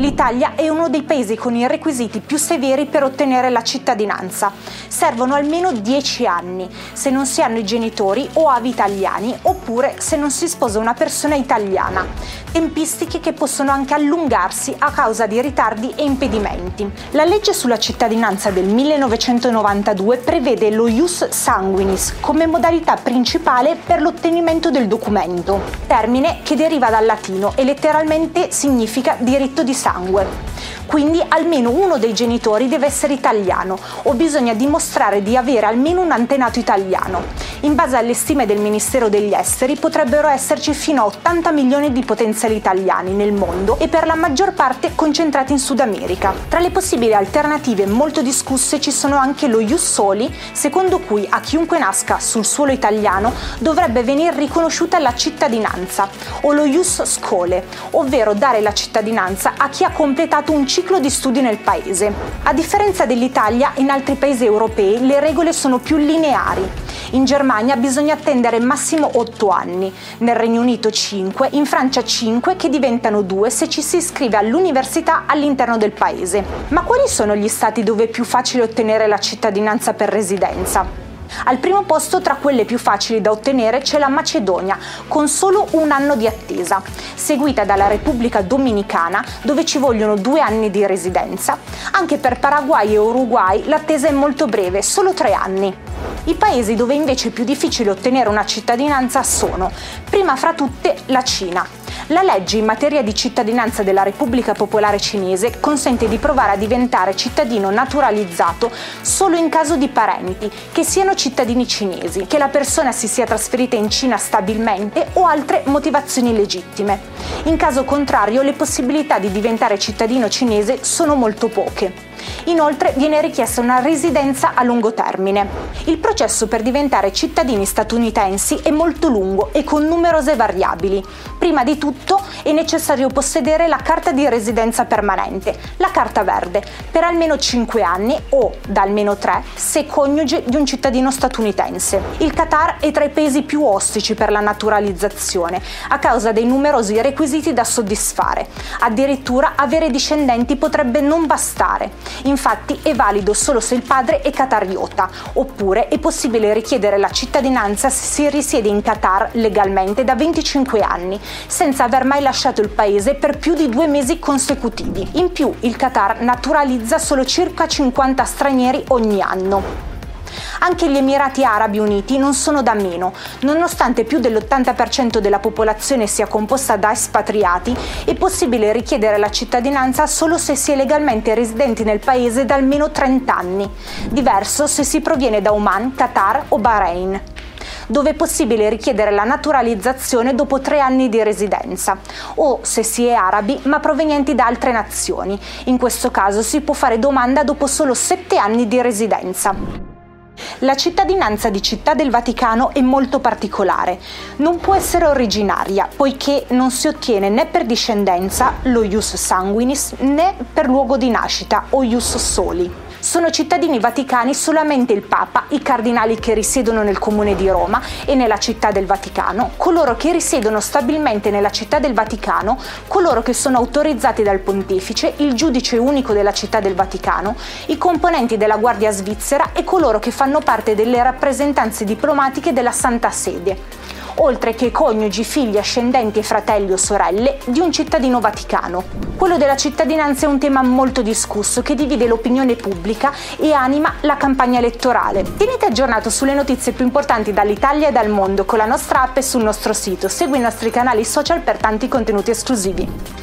L'Italia è uno dei paesi con i requisiti più severi per ottenere la cittadinanza. Servono almeno 10 anni se non si hanno i genitori o avi italiani oppure se non si sposa una persona italiana. Tempistiche che possono anche allungarsi a causa di ritardi e impedimenti. La legge sulla cittadinanza del 1992 prevede lo ius sanguinis come modalità principale per l'ottenimento del documento, termine che deriva dal latino e letteralmente significa diritto di sangue. Quindi almeno uno dei genitori deve essere italiano o bisogna dimostrare di avere almeno un antenato italiano. In base alle stime del Ministero degli Esteri potrebbero esserci fino a 80 milioni di potenziali italiani nel mondo e per la maggior parte concentrati in Sud America. Tra le possibili alternative molto discusse ci sono anche lo Ius Soli, secondo cui a chiunque nasca sul suolo italiano dovrebbe venire riconosciuta la cittadinanza, o lo Ius Scole, ovvero dare la cittadinanza a chi ha completato un ciclo ciclo di studi nel paese. A differenza dell'Italia, in altri paesi europei le regole sono più lineari. In Germania bisogna attendere massimo 8 anni, nel Regno Unito 5, in Francia 5 che diventano 2 se ci si iscrive all'università all'interno del paese. Ma quali sono gli stati dove è più facile ottenere la cittadinanza per residenza? Al primo posto tra quelle più facili da ottenere c'è la Macedonia, con solo un anno di attesa, seguita dalla Repubblica Dominicana, dove ci vogliono due anni di residenza. Anche per Paraguay e Uruguay l'attesa è molto breve, solo tre anni. I paesi dove invece è più difficile ottenere una cittadinanza sono, prima fra tutte, la Cina, la legge in materia di cittadinanza della Repubblica Popolare Cinese consente di provare a diventare cittadino naturalizzato solo in caso di parenti che siano cittadini cinesi, che la persona si sia trasferita in Cina stabilmente o altre motivazioni legittime. In caso contrario le possibilità di diventare cittadino cinese sono molto poche. Inoltre viene richiesta una residenza a lungo termine. Il processo per diventare cittadini statunitensi è molto lungo e con numerose variabili. Prima di tutto è necessario possedere la carta di residenza permanente, la carta verde, per almeno 5 anni o da almeno 3 se coniuge di un cittadino statunitense. Il Qatar è tra i paesi più ostici per la naturalizzazione a causa dei numerosi requisiti da soddisfare. Addirittura avere discendenti potrebbe non bastare. Infatti è valido solo se il padre è qatariota, oppure è possibile richiedere la cittadinanza se si risiede in Qatar legalmente da 25 anni, senza aver mai lasciato il paese per più di due mesi consecutivi. In più il Qatar naturalizza solo circa 50 stranieri ogni anno. Anche gli Emirati Arabi Uniti non sono da meno. Nonostante più dell'80% della popolazione sia composta da espatriati, è possibile richiedere la cittadinanza solo se si è legalmente residenti nel paese da almeno 30 anni. Diverso se si proviene da Oman, Qatar o Bahrain dove è possibile richiedere la naturalizzazione dopo tre anni di residenza, o se si è arabi ma provenienti da altre nazioni. In questo caso si può fare domanda dopo solo sette anni di residenza. La cittadinanza di Città del Vaticano è molto particolare. Non può essere originaria, poiché non si ottiene né per discendenza, lo ius sanguinis, né per luogo di nascita, o ius soli. Sono cittadini vaticani solamente il Papa, i cardinali che risiedono nel comune di Roma e nella città del Vaticano, coloro che risiedono stabilmente nella città del Vaticano, coloro che sono autorizzati dal pontefice, il giudice unico della città del Vaticano, i componenti della Guardia svizzera e coloro che fanno parte delle rappresentanze diplomatiche della Santa Sede oltre che coniugi, figli, ascendenti e fratelli o sorelle di un cittadino vaticano. Quello della cittadinanza è un tema molto discusso che divide l'opinione pubblica e anima la campagna elettorale. Tieniti aggiornato sulle notizie più importanti dall'Italia e dal mondo con la nostra app e sul nostro sito. Segui i nostri canali social per tanti contenuti esclusivi.